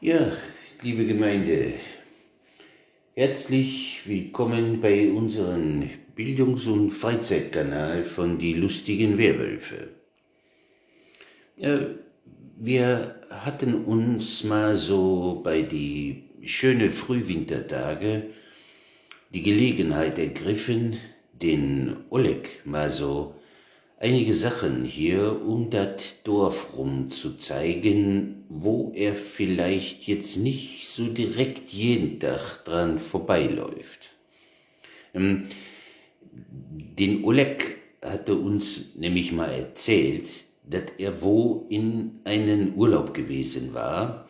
Ja, liebe Gemeinde, herzlich willkommen bei unserem Bildungs- und Freizeitkanal von Die lustigen Werwölfe. Ja, wir hatten uns mal so bei die schöne Frühwintertage die Gelegenheit ergriffen, den Oleg mal so einige Sachen hier um das Dorf rum zu zeigen, wo er vielleicht jetzt nicht so direkt jeden Tag dran vorbeiläuft. Ähm, den Oleg hatte uns nämlich mal erzählt, dass er wo in einen Urlaub gewesen war.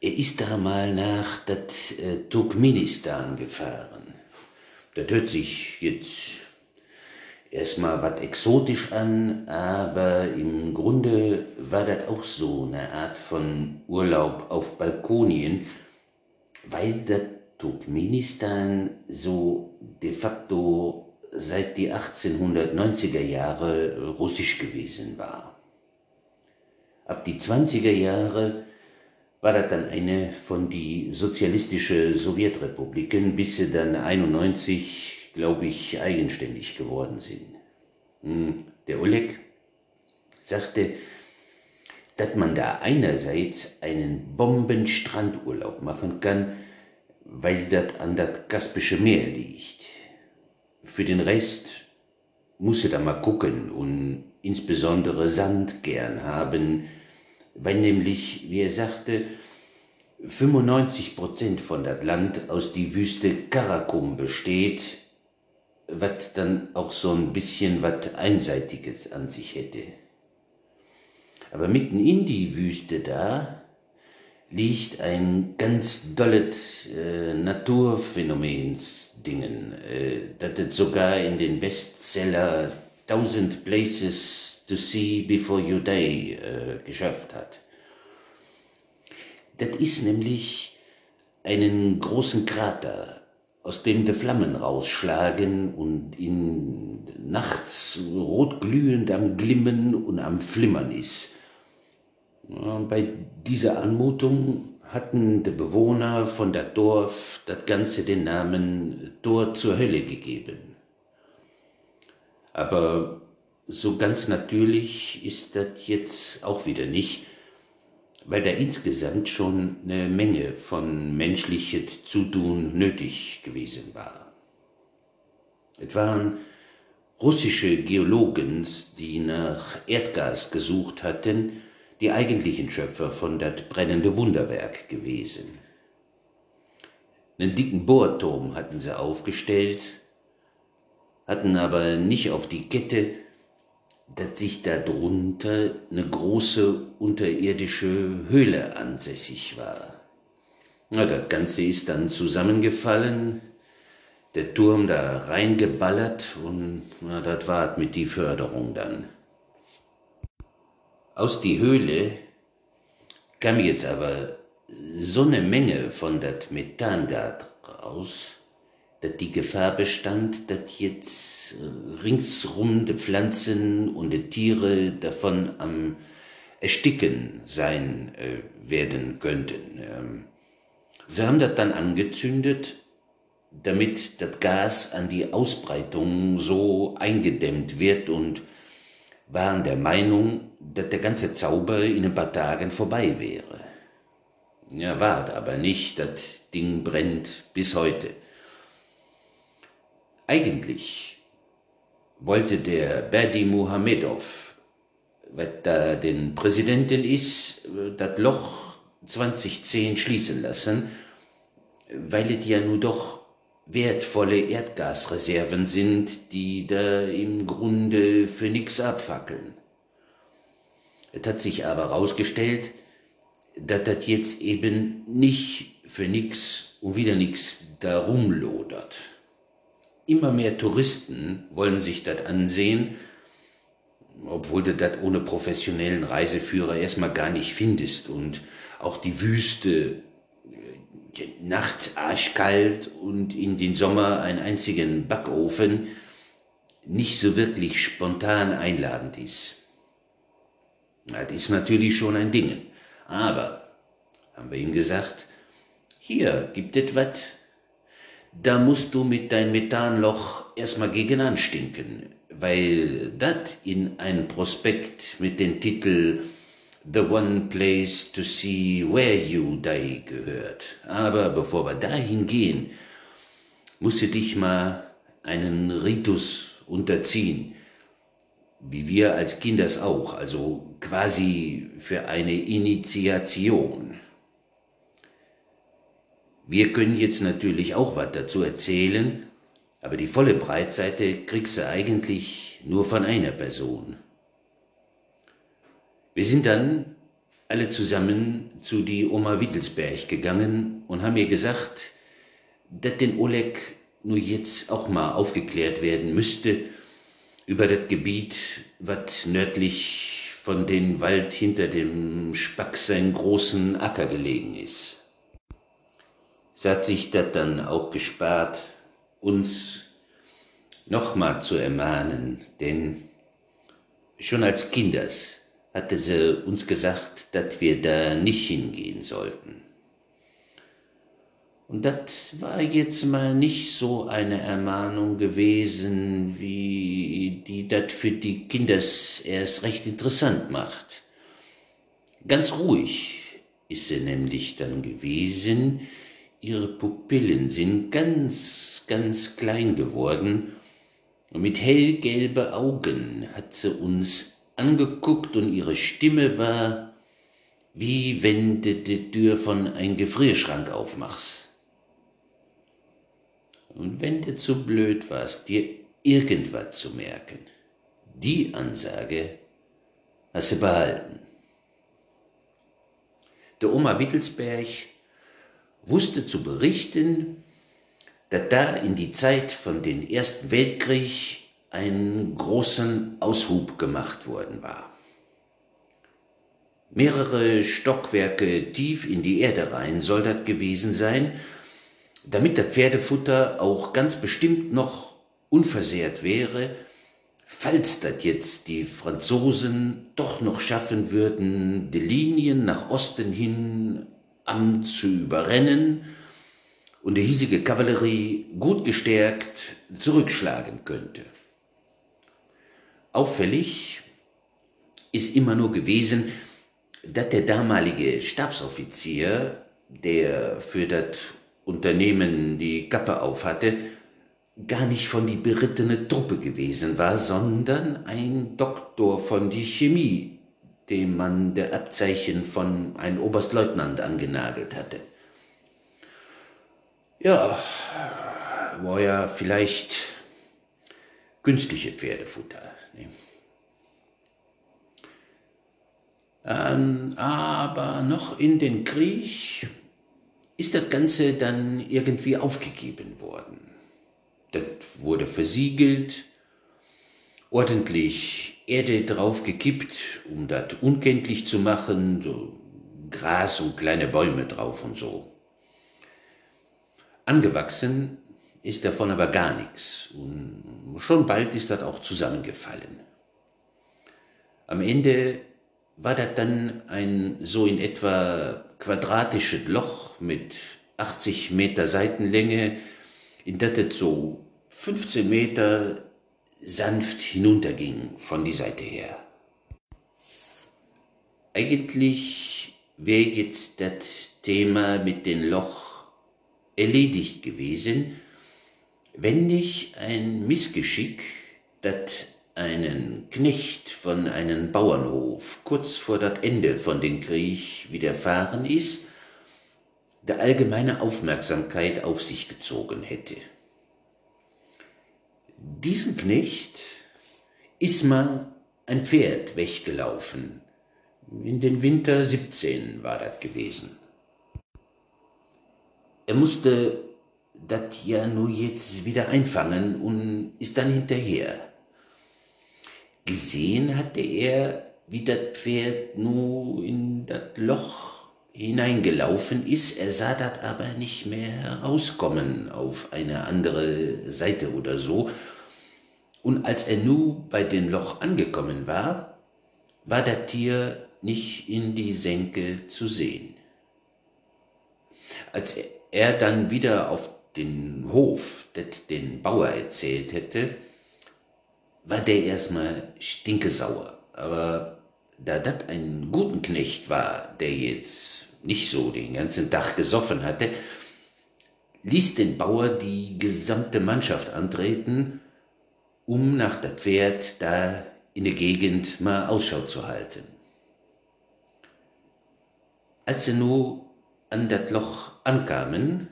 Er ist da mal nach das äh, Turkmenistan gefahren. Das hört sich jetzt erstmal was exotisch an, aber im Grunde war das auch so eine Art von Urlaub auf Balkonien, weil das Turkmenistan so de facto seit die 1890er Jahre russisch gewesen war. Ab die 20er Jahre war das dann eine von die sozialistische Sowjetrepubliken, bis sie dann 91 glaube ich, eigenständig geworden sind. Hm, der Oleg sagte, dass man da einerseits einen Bombenstrandurlaub machen kann, weil das an das Kaspische Meer liegt. Für den Rest muss er da mal gucken und insbesondere Sand gern haben, weil nämlich, wie er sagte, 95 Prozent von das Land aus die Wüste Karakum besteht was dann auch so ein bisschen was Einseitiges an sich hätte. Aber mitten in die Wüste da liegt ein ganz dolles äh, Naturphänomensdingen, äh, das es sogar in den Bestseller Thousand Places to See Before You Die äh, geschafft hat. Das ist nämlich einen großen Krater aus dem die Flammen rausschlagen und in nachts rotglühend am Glimmen und am Flimmern ist. Ja, bei dieser Anmutung hatten die Bewohner von der Dorf das Ganze den Namen Tor zur Hölle gegeben. Aber so ganz natürlich ist das jetzt auch wieder nicht, weil da insgesamt schon eine Menge von menschlichem Zutun nötig gewesen war. Es waren russische Geologen, die nach Erdgas gesucht hatten, die eigentlichen Schöpfer von das brennende Wunderwerk gewesen. Einen dicken Bohrturm hatten sie aufgestellt, hatten aber nicht auf die Kette dass sich darunter eine große unterirdische Höhle ansässig war. Na, das Ganze ist dann zusammengefallen, der Turm da reingeballert und na, das war mit die Förderung dann. Aus die Höhle kam jetzt aber so eine Menge von dat Methangas raus, dass die Gefahr bestand, dass jetzt äh, ringsrum die Pflanzen und die Tiere davon am Ersticken sein äh, werden könnten. Ähm, sie haben das dann angezündet, damit das Gas an die Ausbreitung so eingedämmt wird und waren der Meinung, dass der ganze Zauber in ein paar Tagen vorbei wäre. Ja, wart aber nicht, das Ding brennt bis heute. Eigentlich wollte der Berdi Muhamedov, was da den Präsidenten ist, das Loch 2010 schließen lassen, weil es ja nur doch wertvolle Erdgasreserven sind, die da im Grunde für nix abfackeln. Es hat sich aber herausgestellt, dass das jetzt eben nicht für nix und wieder nix da rumlodert. Immer mehr Touristen wollen sich das ansehen, obwohl du das ohne professionellen Reiseführer erstmal gar nicht findest. Und auch die Wüste, die nachts arschkalt und in den Sommer einen einzigen Backofen, nicht so wirklich spontan einladend ist. Das ist natürlich schon ein Ding. Aber haben wir ihm gesagt, hier gibt et wat, da musst du mit dein Methanloch erstmal gegen anstinken, weil dat in ein Prospekt mit dem Titel The One Place to See Where You Die gehört. Aber bevor wir dahin gehen, musst du dich mal einen Ritus unterziehen, wie wir als Kinders auch, also quasi für eine Initiation. Wir können jetzt natürlich auch was dazu erzählen, aber die volle Breitseite kriegst du eigentlich nur von einer Person. Wir sind dann alle zusammen zu die Oma Wittelsberg gegangen und haben ihr gesagt, dass den Oleg nur jetzt auch mal aufgeklärt werden müsste über das Gebiet, was nördlich von den Wald hinter dem Spack sein großen Acker gelegen ist. Sie hat sich das dann auch gespart, uns nochmal zu ermahnen, denn schon als Kinders hatte sie uns gesagt, dass wir da nicht hingehen sollten. Und das war jetzt mal nicht so eine Ermahnung gewesen, wie die das für die Kinders erst recht interessant macht. Ganz ruhig ist sie nämlich dann gewesen, ihre Pupillen sind ganz, ganz klein geworden, und mit hellgelbe Augen hat sie uns angeguckt und ihre Stimme war, wie wenn du die Tür von ein Gefrierschrank aufmachst. Und wenn du zu blöd warst, dir irgendwas zu merken, die Ansage hast du behalten. Der Oma Wittelsberg wusste zu berichten, dass da in die Zeit von den Ersten Weltkrieg einen großen Aushub gemacht worden war. Mehrere Stockwerke tief in die Erde rein soll das gewesen sein damit das Pferdefutter auch ganz bestimmt noch unversehrt wäre, falls das jetzt die Franzosen doch noch schaffen würden, die Linien nach Osten hin am zu überrennen und die hiesige Kavallerie gut gestärkt zurückschlagen könnte. Auffällig ist immer nur gewesen, dass der damalige Stabsoffizier, der für das Unternehmen die Kappe aufhatte, gar nicht von die berittene Truppe gewesen war, sondern ein Doktor von die Chemie, dem man der Abzeichen von ein Oberstleutnant angenagelt hatte. Ja, war ja vielleicht günstige Pferdefutter. Ne? Ähm, aber noch in den Krieg ist das Ganze dann irgendwie aufgegeben worden. Das wurde versiegelt, ordentlich Erde drauf gekippt, um das unkenntlich zu machen, so Gras und kleine Bäume drauf und so. Angewachsen ist davon aber gar nichts und schon bald ist das auch zusammengefallen. Am Ende war das dann ein so in etwa quadratisches Loch mit 80 Meter Seitenlänge, in das so 15 Meter sanft hinunterging von die Seite her. Eigentlich wäre jetzt das Thema mit dem Loch erledigt gewesen, wenn nicht ein Missgeschick, das einen Knecht von einem Bauernhof kurz vor das Ende von dem Krieg widerfahren ist, der allgemeine Aufmerksamkeit auf sich gezogen hätte. Diesen Knecht ist mal ein Pferd weggelaufen. In den Winter 17 war das gewesen. Er musste das ja nur jetzt wieder einfangen und ist dann hinterher. Gesehen hatte er, wie das Pferd nur in das Loch hineingelaufen ist, er sah das aber nicht mehr herauskommen auf eine andere Seite oder so. Und als er nu bei dem Loch angekommen war, war das Tier nicht in die Senke zu sehen. Als er dann wieder auf den Hof det den Bauer erzählt hätte, war der erstmal stinkesauer. Aber da das ein guten Knecht war, der jetzt nicht so den ganzen Tag gesoffen hatte, ließ den Bauer die gesamte Mannschaft antreten, um nach das Pferd da in der Gegend mal Ausschau zu halten. Als sie nur an das Loch ankamen,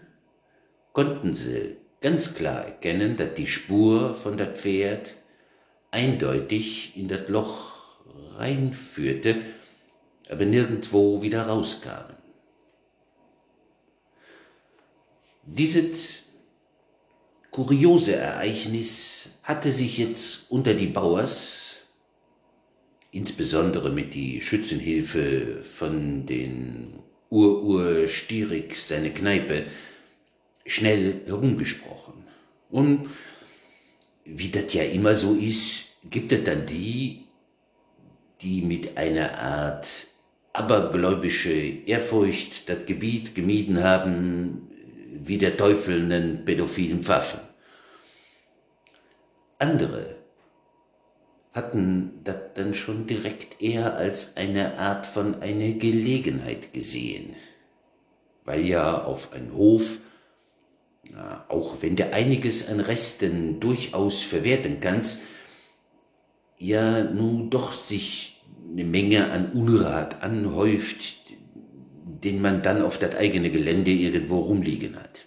konnten sie ganz klar erkennen, dass die Spur von das Pferd eindeutig in das Loch reinführte, aber nirgendwo wieder rauskamen. Dieses kuriose Ereignis hatte sich jetzt unter die Bauers, insbesondere mit die Schützenhilfe von den Ur-Ur Stierig seine Kneipe, schnell herumgesprochen. Und wie das ja immer so ist, gibt es dann die, die mit einer Art abergläubische Ehrfurcht das Gebiet gemieden haben, wie der Teufel einen pädophilen Pfaffen. Andere hatten das dann schon direkt eher als eine Art von eine Gelegenheit gesehen, weil ja auf einen Hof, na, auch wenn der einiges an Resten durchaus verwerten kannst, ja nun doch sich eine Menge an Unrat anhäuft, den man dann auf das eigene Gelände irgendwo rumliegen hat.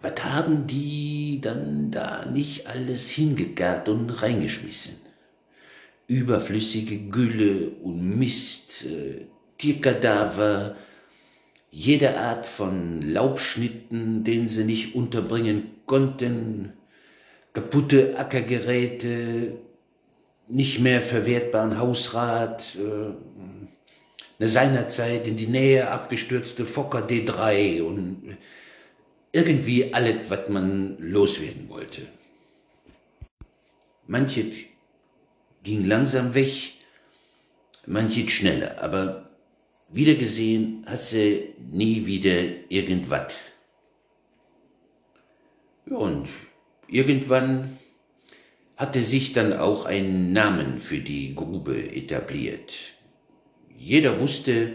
Was haben die dann da nicht alles hingegart und reingeschmissen? Überflüssige Gülle und Mist, äh, Tierkadaver, jede Art von Laubschnitten, den sie nicht unterbringen konnten, kaputte Ackergeräte, nicht mehr verwertbaren Hausrat, äh, eine seinerzeit in die Nähe abgestürzte Fokker D3 und irgendwie alles, was man loswerden wollte. Manches ging langsam weg, manches schneller, aber wiedergesehen hat sie nie wieder irgendwas. Und irgendwann hatte sich dann auch ein Namen für die Grube etabliert. Jeder wusste,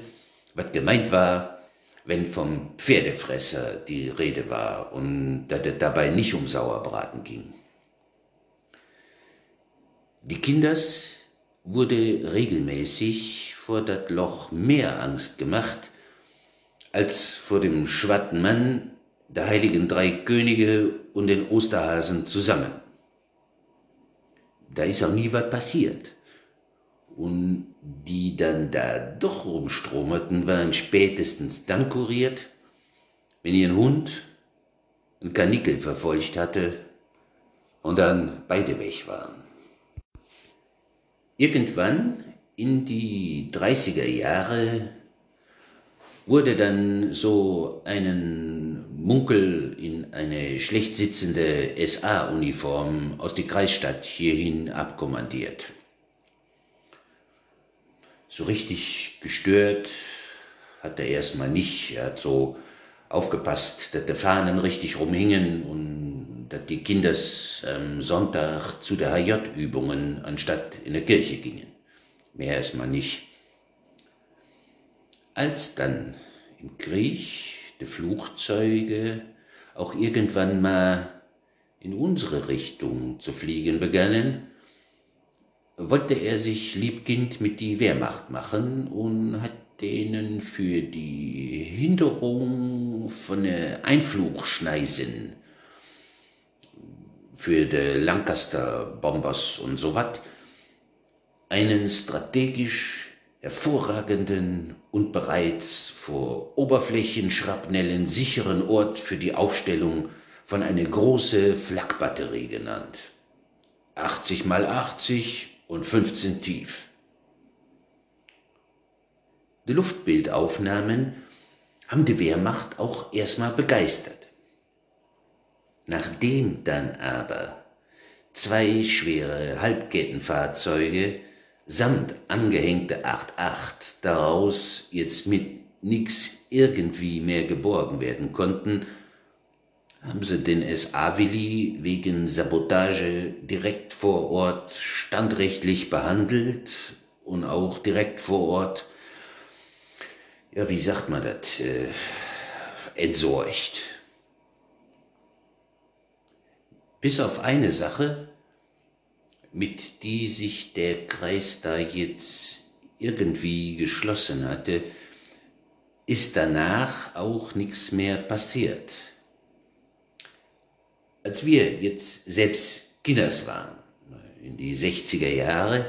was gemeint war, wenn vom Pferdefresser die Rede war und dass es dabei nicht um Sauerbraten ging. Die Kinders wurde regelmäßig vor das Loch mehr Angst gemacht, als vor dem schwatten Mann, der heiligen drei Könige und den Osterhasen zusammen. Da ist auch nie was passiert. Und die dann da doch rumstromerten, waren spätestens dann kuriert, wenn ihr Hund ein Kanickel verfolgt hatte und dann beide weg waren. Irgendwann in die 30er Jahre wurde dann so einen Munkel in eine schlecht sitzende SA-Uniform aus der Kreisstadt hierhin abkommandiert so richtig gestört hat er erstmal nicht. Er hat so aufgepasst, dass die Fahnen richtig rumhingen und dass die Kinder am Sonntag zu der HJ-Übungen anstatt in der Kirche gingen. Mehr erstmal nicht. Als dann im Krieg die Flugzeuge auch irgendwann mal in unsere Richtung zu fliegen begannen, wollte er sich Liebkind mit die Wehrmacht machen und hat denen für die Hinderung von der Einflugschneisen für de Lancaster Bombers und so wat einen strategisch hervorragenden und bereits vor Oberflächenschrapnellen sicheren Ort für die Aufstellung von eine große Flakbatterie genannt. 80 mal 80 und 15 tief. Die Luftbildaufnahmen haben die Wehrmacht auch erstmal begeistert. Nachdem dann aber zwei schwere Halbkettenfahrzeuge samt angehängte 8.8 daraus jetzt mit nix irgendwie mehr geborgen werden konnten, haben sie den SA-Willi wegen Sabotage direkt vor Ort standrechtlich behandelt und auch direkt vor Ort, ja, wie sagt man das, äh, entsorgt. Bis auf eine Sache, mit die sich der Kreis da jetzt irgendwie geschlossen hatte, ist danach auch nichts mehr passiert. Als wir jetzt selbst Kinders waren, in die 60er Jahre,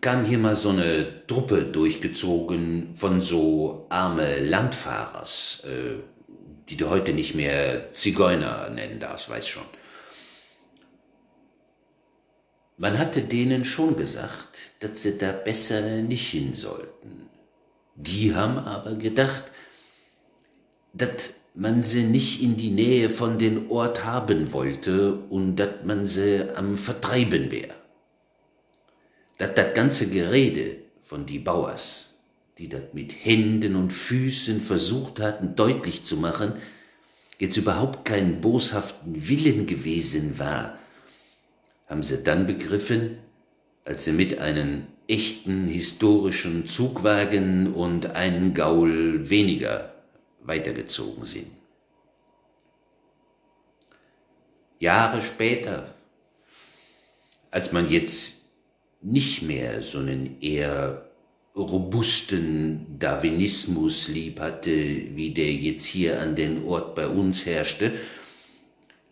kam hier mal so eine Truppe durchgezogen von so arme Landfahrers, äh, die du heute nicht mehr Zigeuner nennen darfst, weiß schon. Man hatte denen schon gesagt, dass sie da besser nicht hin sollten. Die haben aber gedacht, dass man sie nicht in die Nähe von den Ort haben wollte und dass man sie am Vertreiben wär. Dass das ganze Gerede von die Bauers, die das mit Händen und Füßen versucht hatten deutlich zu machen, jetzt überhaupt keinen boshaften Willen gewesen war, haben sie dann begriffen, als sie mit einem echten historischen Zugwagen und einen Gaul weniger weitergezogen sind. Jahre später, als man jetzt nicht mehr so einen eher robusten Darwinismus lieb hatte, wie der jetzt hier an den Ort bei uns herrschte,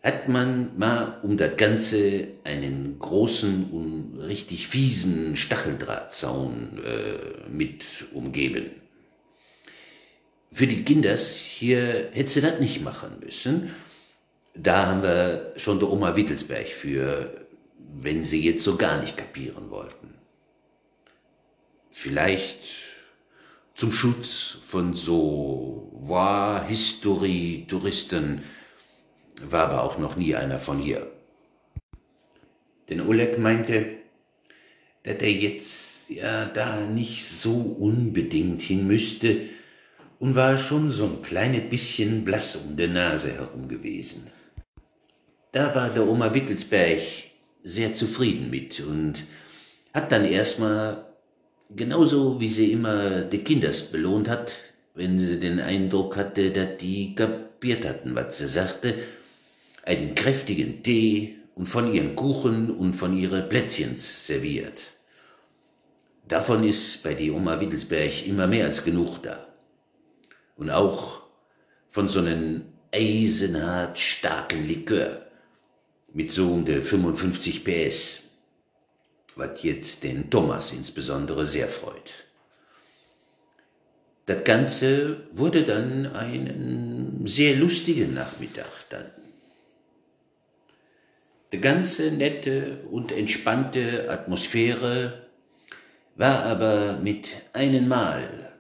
hat man mal um das Ganze einen großen und richtig fiesen Stacheldrahtzaun äh, mit umgeben. Für die Kinders hier hätte sie das nicht machen müssen. Da haben wir schon der Oma Wittelsberg für, wenn sie jetzt so gar nicht kapieren wollten. Vielleicht zum Schutz von so War-History-Touristen, war aber auch noch nie einer von hier. Denn Oleg meinte, dass er jetzt ja da nicht so unbedingt hin müsste und war schon so ein kleines bisschen blass um der Nase herum gewesen. Da war der Oma Wittelsberg sehr zufrieden mit und hat dann erstmal, genauso wie sie immer die Kinders belohnt hat, wenn sie den Eindruck hatte, dass die kapiert hatten, was sie sagte, einen kräftigen Tee und von ihren Kuchen und von ihre Plätzchens serviert. Davon ist bei die Oma Wittelsberg immer mehr als genug da. Und auch von so einem eisenhart starken Likör mit so um der 55 PS, was jetzt den Thomas insbesondere sehr freut. Das Ganze wurde dann einen sehr lustigen Nachmittag dann. Die ganze nette und entspannte Atmosphäre war aber mit einem Mal,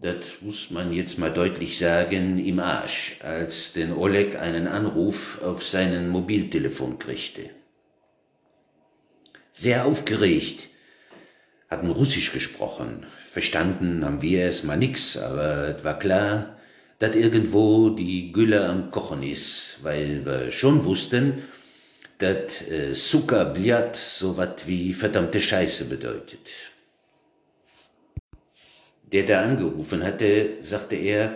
das muss man jetzt mal deutlich sagen, im Arsch, als den Oleg einen Anruf auf seinen Mobiltelefon kriegte. Sehr aufgeregt, hatten Russisch gesprochen. Verstanden haben wir erstmal nix, aber es war klar, dass irgendwo die Gülle am Kochen ist, weil wir schon wussten, dass äh, Zucker Bljat so was wie verdammte Scheiße bedeutet. Der da angerufen hatte, sagte er,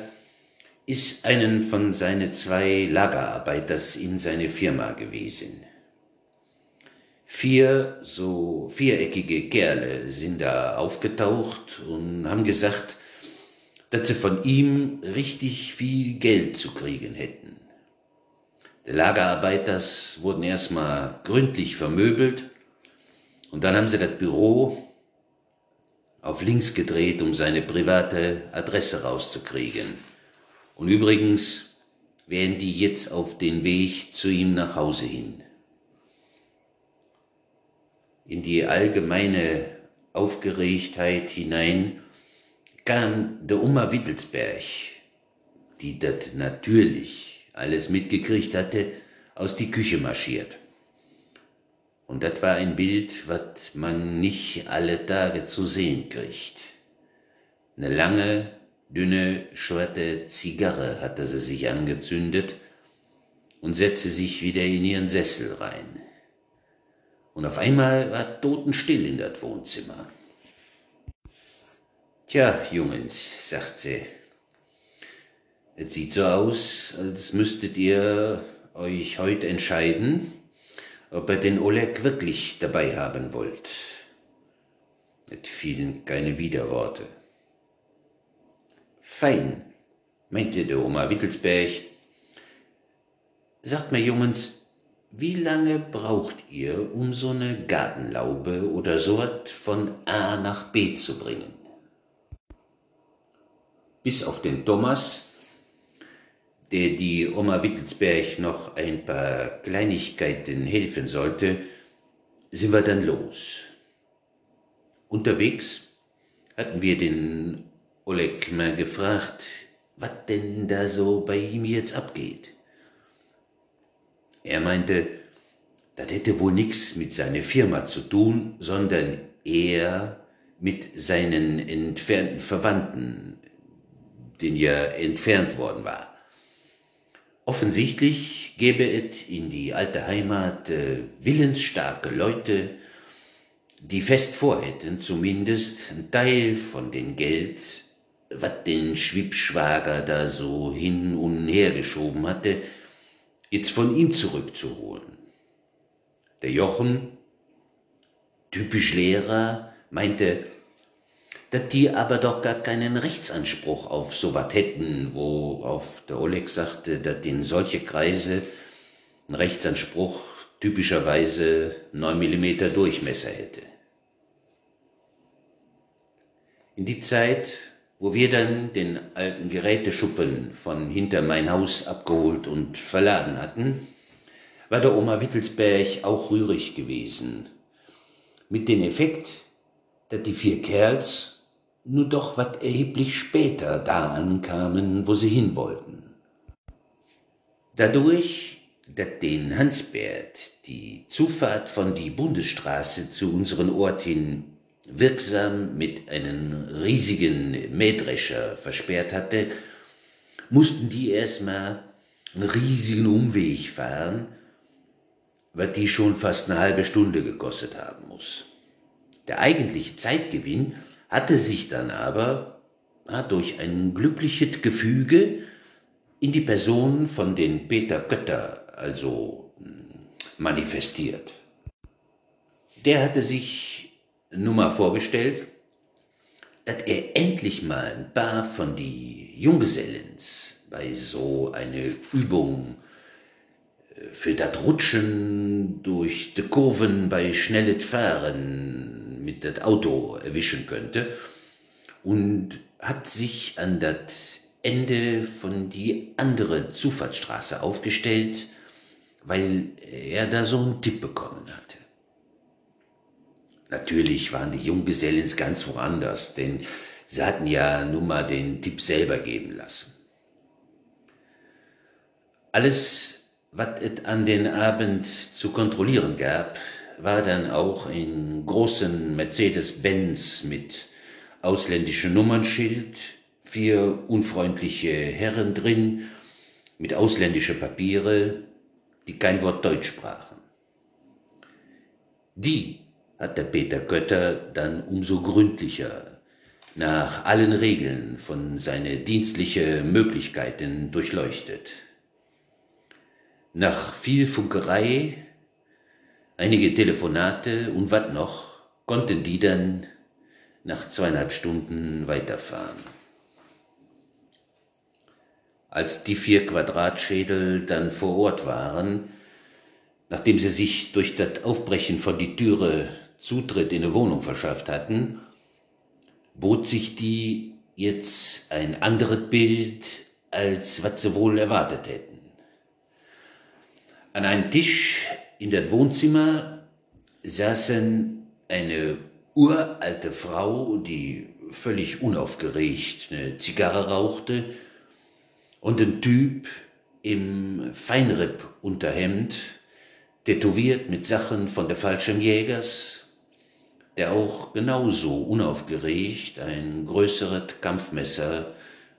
ist einen von seine zwei Lagerarbeiters in seine Firma gewesen. Vier so viereckige Kerle sind da aufgetaucht und haben gesagt, dass sie von ihm richtig viel Geld zu kriegen hätten. Die Lagerarbeiters wurden erstmal gründlich vermöbelt und dann haben sie das Büro auf links gedreht, um seine private Adresse rauszukriegen. Und übrigens wären die jetzt auf den Weg zu ihm nach Hause hin. In die allgemeine Aufgeregtheit hinein kam der Oma Wittelsberg, die das natürlich alles mitgekriegt hatte, aus die Küche marschiert. Und das war ein Bild, was man nicht alle Tage zu sehen kriegt. Eine lange, dünne, schwarze Zigarre hatte sie sich angezündet und setzte sich wieder in ihren Sessel rein. Und auf einmal war totenstill in das Wohnzimmer. Tja, Jungens, sagt sie, es sieht so aus, als müsstet ihr euch heute entscheiden, ob ihr den Oleg wirklich dabei haben wollt. Es fielen keine Widerworte. Fein, meinte der Oma Wittelsberg. Sagt mir, Jungens, wie lange braucht ihr, um so eine Gartenlaube oder so was von A nach B zu bringen? Bis auf den Thomas, der die Oma Wittelsberg noch ein paar Kleinigkeiten helfen sollte, sind wir dann los. Unterwegs hatten wir den Oleg mal gefragt, was denn da so bei ihm jetzt abgeht. Er meinte, das hätte wohl nichts mit seiner Firma zu tun, sondern eher mit seinen entfernten Verwandten, den ja entfernt worden war. Offensichtlich gäbe es in die alte Heimat äh, willensstarke Leute, die fest vorhätten, zumindest ein Teil von dem Geld, was den Schwibschwager da so hin und her geschoben hatte, jetzt von ihm zurückzuholen. Der Jochen, typisch Lehrer, meinte, dass die aber doch gar keinen Rechtsanspruch auf sowas hätten, worauf der Oleg sagte, dass in solche Kreise ein Rechtsanspruch typischerweise 9 mm Durchmesser hätte. In die Zeit wo wir dann den alten Geräteschuppen von hinter mein Haus abgeholt und verladen hatten, war der Oma Wittelsberg auch rührig gewesen. Mit dem Effekt, dass die vier Kerls nur doch wat erheblich später da ankamen, wo sie hin wollten. Dadurch, dass den Hansbert die Zufahrt von die Bundesstraße zu unseren Ort hin wirksam mit einem riesigen Mähdrescher versperrt hatte, mussten die erstmal einen riesigen Umweg fahren, was die schon fast eine halbe Stunde gekostet haben muss. Der eigentliche Zeitgewinn hatte sich dann aber ja, durch ein glückliches Gefüge in die Person von den Peter Götter also hm, manifestiert. Der hatte sich Nummer vorgestellt, dass er endlich mal ein paar von die Junggesellens bei so eine Übung äh, für das Rutschen durch de Kurven bei schnelles Fahren mit das Auto erwischen könnte und hat sich an das Ende von die andere Zufahrtsstraße aufgestellt, weil er da so einen Tipp bekommen hatte. Natürlich waren die Junggesellens ganz woanders, denn sie hatten ja nun mal den Tipp selber geben lassen. Alles, was es an den Abend zu kontrollieren gab, war dann auch in großen Mercedes-Benz mit ausländischem Nummernschild, vier unfreundliche Herren drin, mit ausländische Papiere, die kein Wort Deutsch sprachen. Die hat der Peter Götter dann umso gründlicher nach allen Regeln von seine dienstliche Möglichkeiten durchleuchtet. Nach viel Funkerei, einige Telefonate und wat noch, konnten die dann nach zweieinhalb Stunden weiterfahren. Als die vier Quadratschädel dann vor Ort waren, nachdem sie sich durch das Aufbrechen von die Türe Zutritt in eine Wohnung verschafft hatten, bot sich die jetzt ein anderes Bild, als was sie wohl erwartet hätten. An einem Tisch in das Wohnzimmer saßen eine uralte Frau, die völlig unaufgeregt eine Zigarre rauchte, und ein Typ im Feinripp-Unterhemd, tätowiert mit Sachen von der Fallschirmjägers, der auch genauso unaufgeregt ein größeres Kampfmesser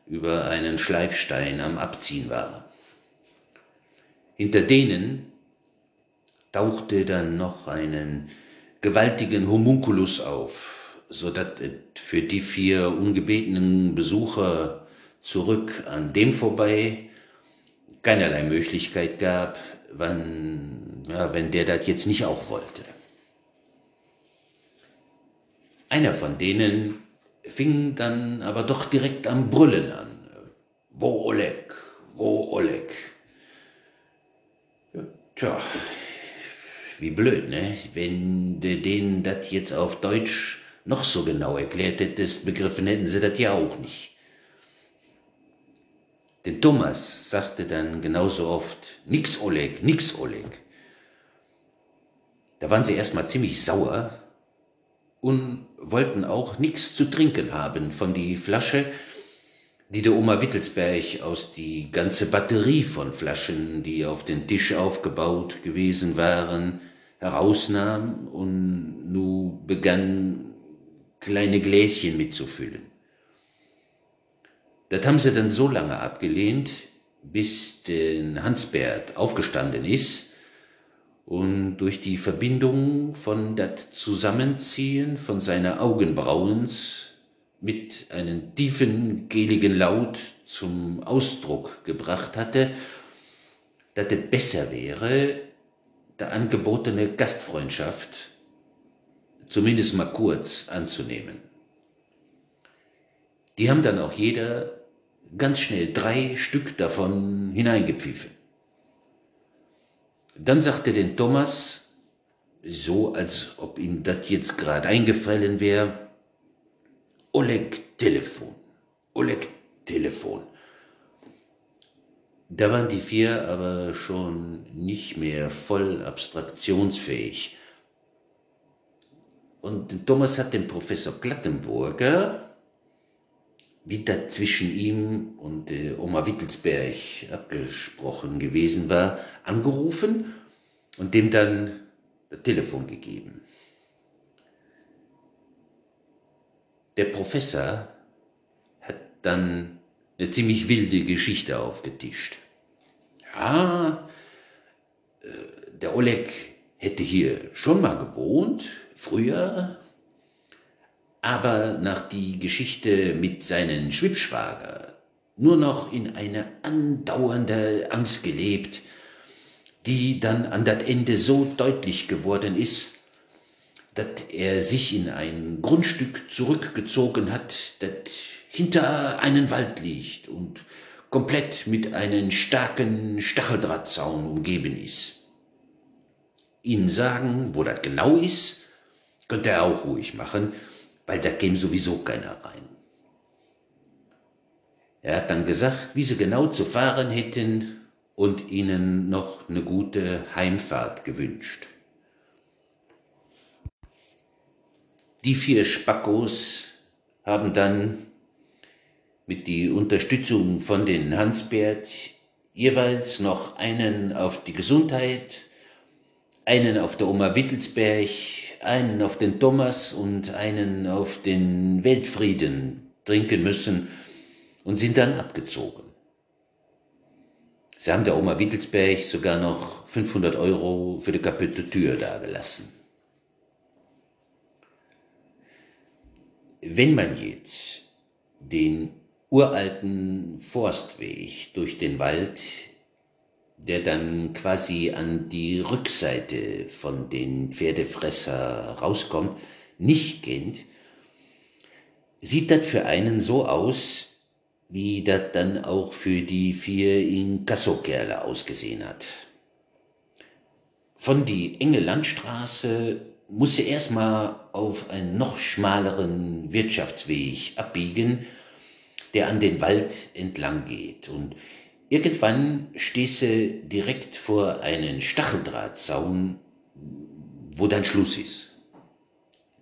über einen Schleifstein am Abziehen war. Hinter denen tauchte dann noch einen gewaltigen Homunculus auf, so dass es für die vier ungebetenen Besucher zurück an dem vorbei keinerlei Möglichkeit gab, wann, ja, wenn der das jetzt nicht auch wollte. Einer von denen fing dann aber doch direkt am Brüllen an. Wo Oleg? Wo Oleg? Ja, tja, wie blöd, ne? Wenn du denen das jetzt auf Deutsch noch so genau erklärt hättest, begriffen hätten sie das ja auch nicht. Denn Thomas sagte dann genauso oft, nix Oleg, nix Oleg. Da waren sie erstmal ziemlich sauer und wollten auch nix zu trinken haben von die Flasche, die der Oma Wittelsberg aus die ganze Batterie von Flaschen, die auf den Tisch aufgebaut gewesen waren, herausnahm und nu begann kleine Gläschen mitzufüllen. Das haben sie dann so lange abgelehnt, bis den Hansbert aufgestanden ist und durch die Verbindung von das Zusammenziehen von seiner Augenbrauens mit einem tiefen, geligen Laut zum Ausdruck gebracht hatte, dass es besser wäre, der angebotene Gastfreundschaft zumindest mal kurz anzunehmen. Die haben dann auch jeder ganz schnell drei Stück davon hineingepfiffen. Dann sagte den Thomas, so als ob ihm das jetzt gerade eingefallen wäre, Oleg Telefon, Oleg Telefon. Da waren die vier aber schon nicht mehr voll abstraktionsfähig. Und Thomas hat den Professor Glattenburger, wie das zwischen ihm und äh, Oma Wittelsberg abgesprochen gewesen war, angerufen und dem dann das Telefon gegeben. Der Professor hat dann eine ziemlich wilde Geschichte aufgetischt. Ja, äh, der Oleg hätte hier schon mal gewohnt, früher, aber nach die Geschichte mit seinem Schwibschwager nur noch in eine andauernde Angst gelebt, die dann an das Ende so deutlich geworden ist, dass er sich in ein Grundstück zurückgezogen hat, das hinter einen Wald liegt und komplett mit einem starken Stacheldrahtzaun umgeben ist. Ihnen sagen, wo das genau ist, könnte er auch ruhig machen, weil da käme sowieso keiner rein. Er hat dann gesagt, wie sie genau zu fahren hätten und ihnen noch eine gute Heimfahrt gewünscht. Die vier Spackos haben dann mit die Unterstützung von den Hansbert jeweils noch einen auf die Gesundheit, einen auf der Oma Wittelsberg, einen auf den Thomas und einen auf den Weltfrieden trinken müssen und sind dann abgezogen. Sie haben der Oma Wittelsberg sogar noch 500 Euro für die kaputte Tür dagelassen. Wenn man jetzt den uralten Forstweg durch den Wald, der dann quasi an die Rückseite von den Pferdefresser rauskommt, nicht kennt, sieht das für einen so aus, wie das dann auch für die vier Inkassokerle ausgesehen hat. Von die enge Landstraße muss er erstmal auf einen noch schmaleren Wirtschaftsweg abbiegen, der an den Wald entlang geht. Und irgendwann stehst du direkt vor einen Stacheldrahtzaun, wo dann Schluss ist.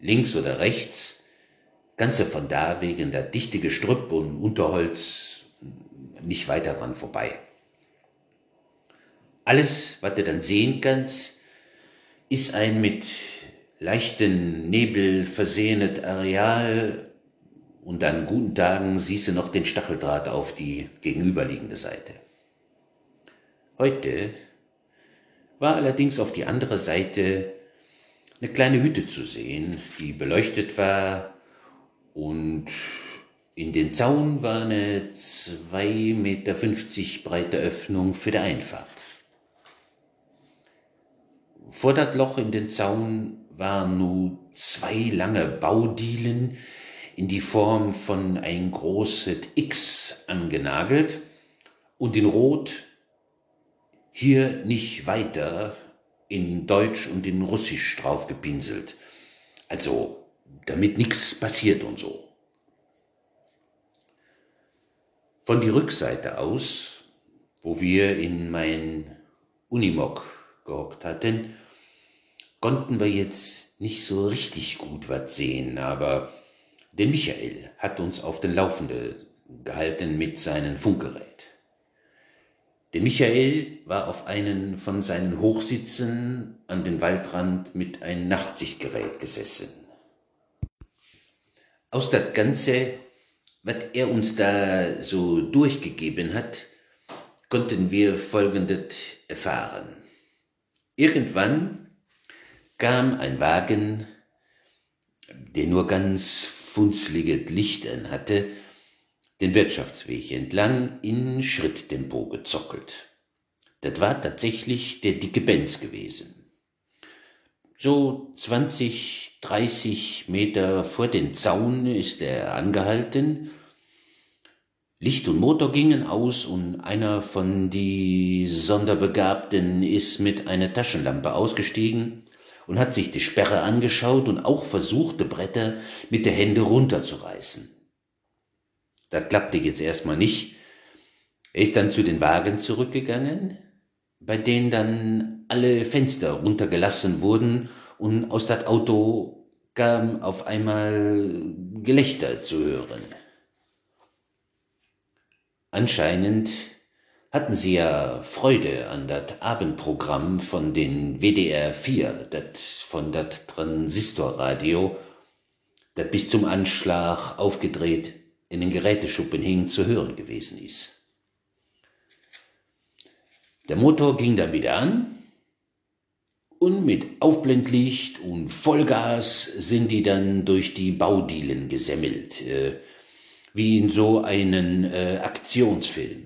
Links oder rechts kannst du von da wegen der dichte Gestrüpp und Unterholz nicht weiter dran vorbei. Alles, was du dann sehen kannst, ist ein mit leichten Nebel versehenes Areal und an guten Tagen siehst du noch den Stacheldraht auf die gegenüberliegende Seite. Heute war allerdings auf die andere Seite eine kleine Hütte zu sehen, die beleuchtet war und in den Zaun war eine 2,50 Meter breite Öffnung für die Einfahrt. Vor das Loch in den Zaun waren nun zwei lange Baudielen in die Form von ein großes X angenagelt und in Rot hier nicht weiter in Deutsch und in Russisch drauf gepinselt. Also, damit nichts passiert und so. Von die Rückseite aus, wo wir in mein Unimog gehockt hatten, konnten wir jetzt nicht so richtig gut was sehen, aber der Michael hat uns auf den Laufenden gehalten mit seinem Funkgerät. Der Michael war auf einen von seinen Hochsitzen an den Waldrand mit einem Nachtsichtgerät gesessen. Aus das Ganze, was er uns da so durchgegeben hat, konnten wir Folgendes erfahren. Irgendwann kam ein Wagen, der nur ganz funzliges Licht hatte, den Wirtschaftsweg entlang in Schritttempo gezockelt. Das war tatsächlich der dicke Benz gewesen. So 20, 30 Meter vor den Zaun ist er angehalten. Licht und Motor gingen aus und einer von die Sonderbegabten ist mit einer Taschenlampe ausgestiegen und hat sich die Sperre angeschaut und auch versucht, die Bretter mit der Hände runterzureißen. Das klappte jetzt erstmal nicht. Er ist dann zu den Wagen zurückgegangen, bei denen dann alle Fenster runtergelassen wurden und aus das Auto kam auf einmal Gelächter zu hören. Anscheinend hatten sie ja Freude an das Abendprogramm von den WDR 4, dat von dat Transistorradio, dat bis zum Anschlag aufgedreht in den Geräteschuppen hing, zu hören gewesen ist. Der Motor ging dann wieder an und mit Aufblendlicht und Vollgas sind die dann durch die Baudielen gesemmelt, äh, wie in so einen äh, Aktionsfilm.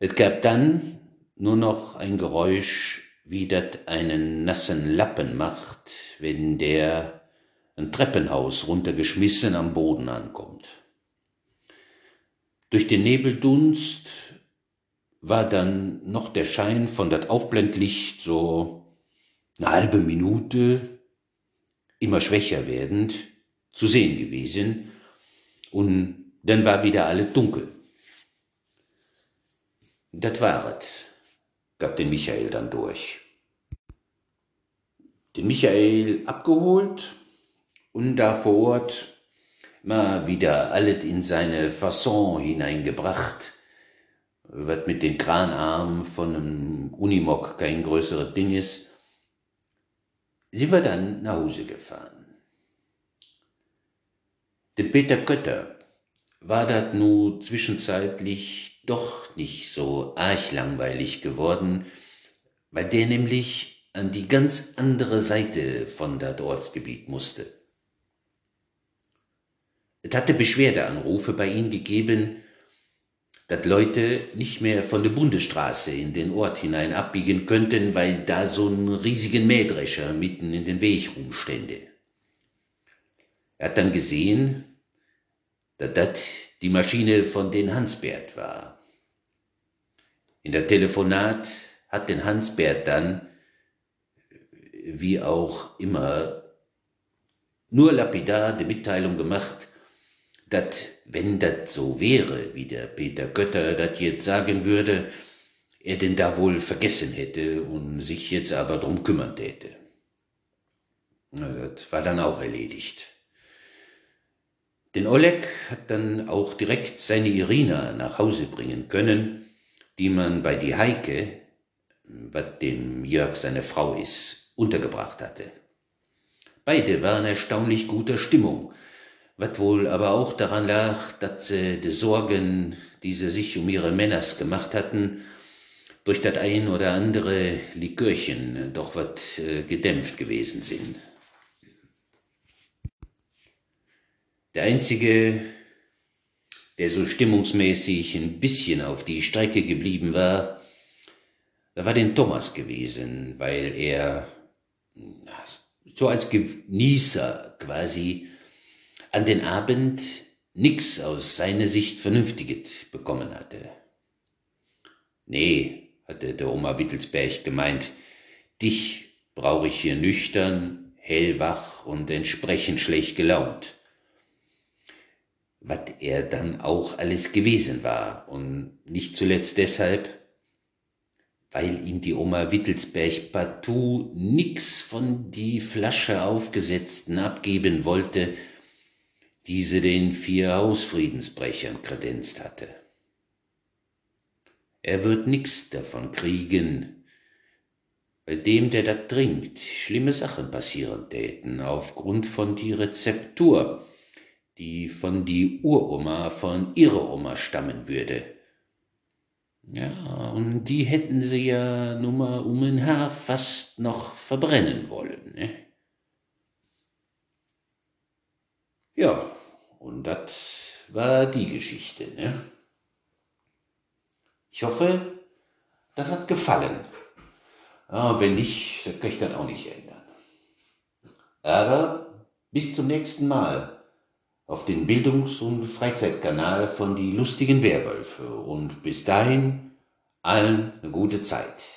Es gab dann nur noch ein Geräusch, wie das einen nassen Lappen macht, wenn der ein Treppenhaus runtergeschmissen am Boden ankommt. Durch den Nebeldunst war dann noch der Schein von dat Aufblendlicht so eine halbe Minute immer schwächer werdend zu sehen gewesen und dann war wieder alles dunkel. Das war es, gab den Michael dann durch. Den Michael abgeholt, und da vor Ort mal wieder alles in seine Fasson hineingebracht, was mit den Kranarmen von einem Unimog kein größeres Ding ist, sind wir dann nach Hause gefahren. Dem Peter Kötter war das nun zwischenzeitlich doch nicht so arg langweilig geworden, weil der nämlich an die ganz andere Seite von dat Ortsgebiet musste. Es hatte Beschwerdeanrufe bei ihm gegeben, dass Leute nicht mehr von der Bundesstraße in den Ort hinein abbiegen könnten, weil da so ein riesigen Mähdrescher mitten in den Weg rumstände. Er hat dann gesehen, dass das die Maschine von den Hansbert war. In der Telefonat hat den Hansbert dann, wie auch immer, nur lapidar die Mitteilung gemacht, dass, wenn das so wäre, wie der Peter Götter das jetzt sagen würde, er denn da wohl vergessen hätte und sich jetzt aber drum kümmern täte. Na, das war dann auch erledigt. Den Oleg hat dann auch direkt seine Irina nach Hause bringen können, die man bei die Heike, was dem Jörg seine Frau ist, untergebracht hatte. Beide waren erstaunlich guter Stimmung, was wohl aber auch daran lag, dass sie die Sorgen, die sie sich um ihre Männers gemacht hatten, durch das ein oder andere Likörchen doch wat äh, gedämpft gewesen sind. Der einzige, der so stimmungsmäßig ein bisschen auf die Strecke geblieben war, war den Thomas gewesen, weil er so als Genießer quasi an den Abend nix aus seiner Sicht Vernünftiges bekommen hatte. Nee, hatte der Oma Wittelsberg gemeint, dich brauche ich hier nüchtern, hellwach und entsprechend schlecht gelaunt. Was er dann auch alles gewesen war. Und nicht zuletzt deshalb, weil ihm die Oma Wittelsberg partout nix von die Flasche aufgesetzten abgeben wollte, die sie den vier Hausfriedensbrechern kredenzt hatte. Er wird nix davon kriegen, bei dem, der dat trinkt, schlimme Sachen passieren täten aufgrund von die Rezeptur, die von die Uroma von ihrer Oma stammen würde ja, und die hätten sie ja nun mal um ein Haar fast noch verbrennen wollen. Ne? Ja, und das war die Geschichte. Ne? Ich hoffe, das hat gefallen. Ja, wenn nicht, dann kann ich das auch nicht ändern. Aber bis zum nächsten Mal auf den Bildungs- und Freizeitkanal von die lustigen Werwölfe und bis dahin allen eine gute Zeit.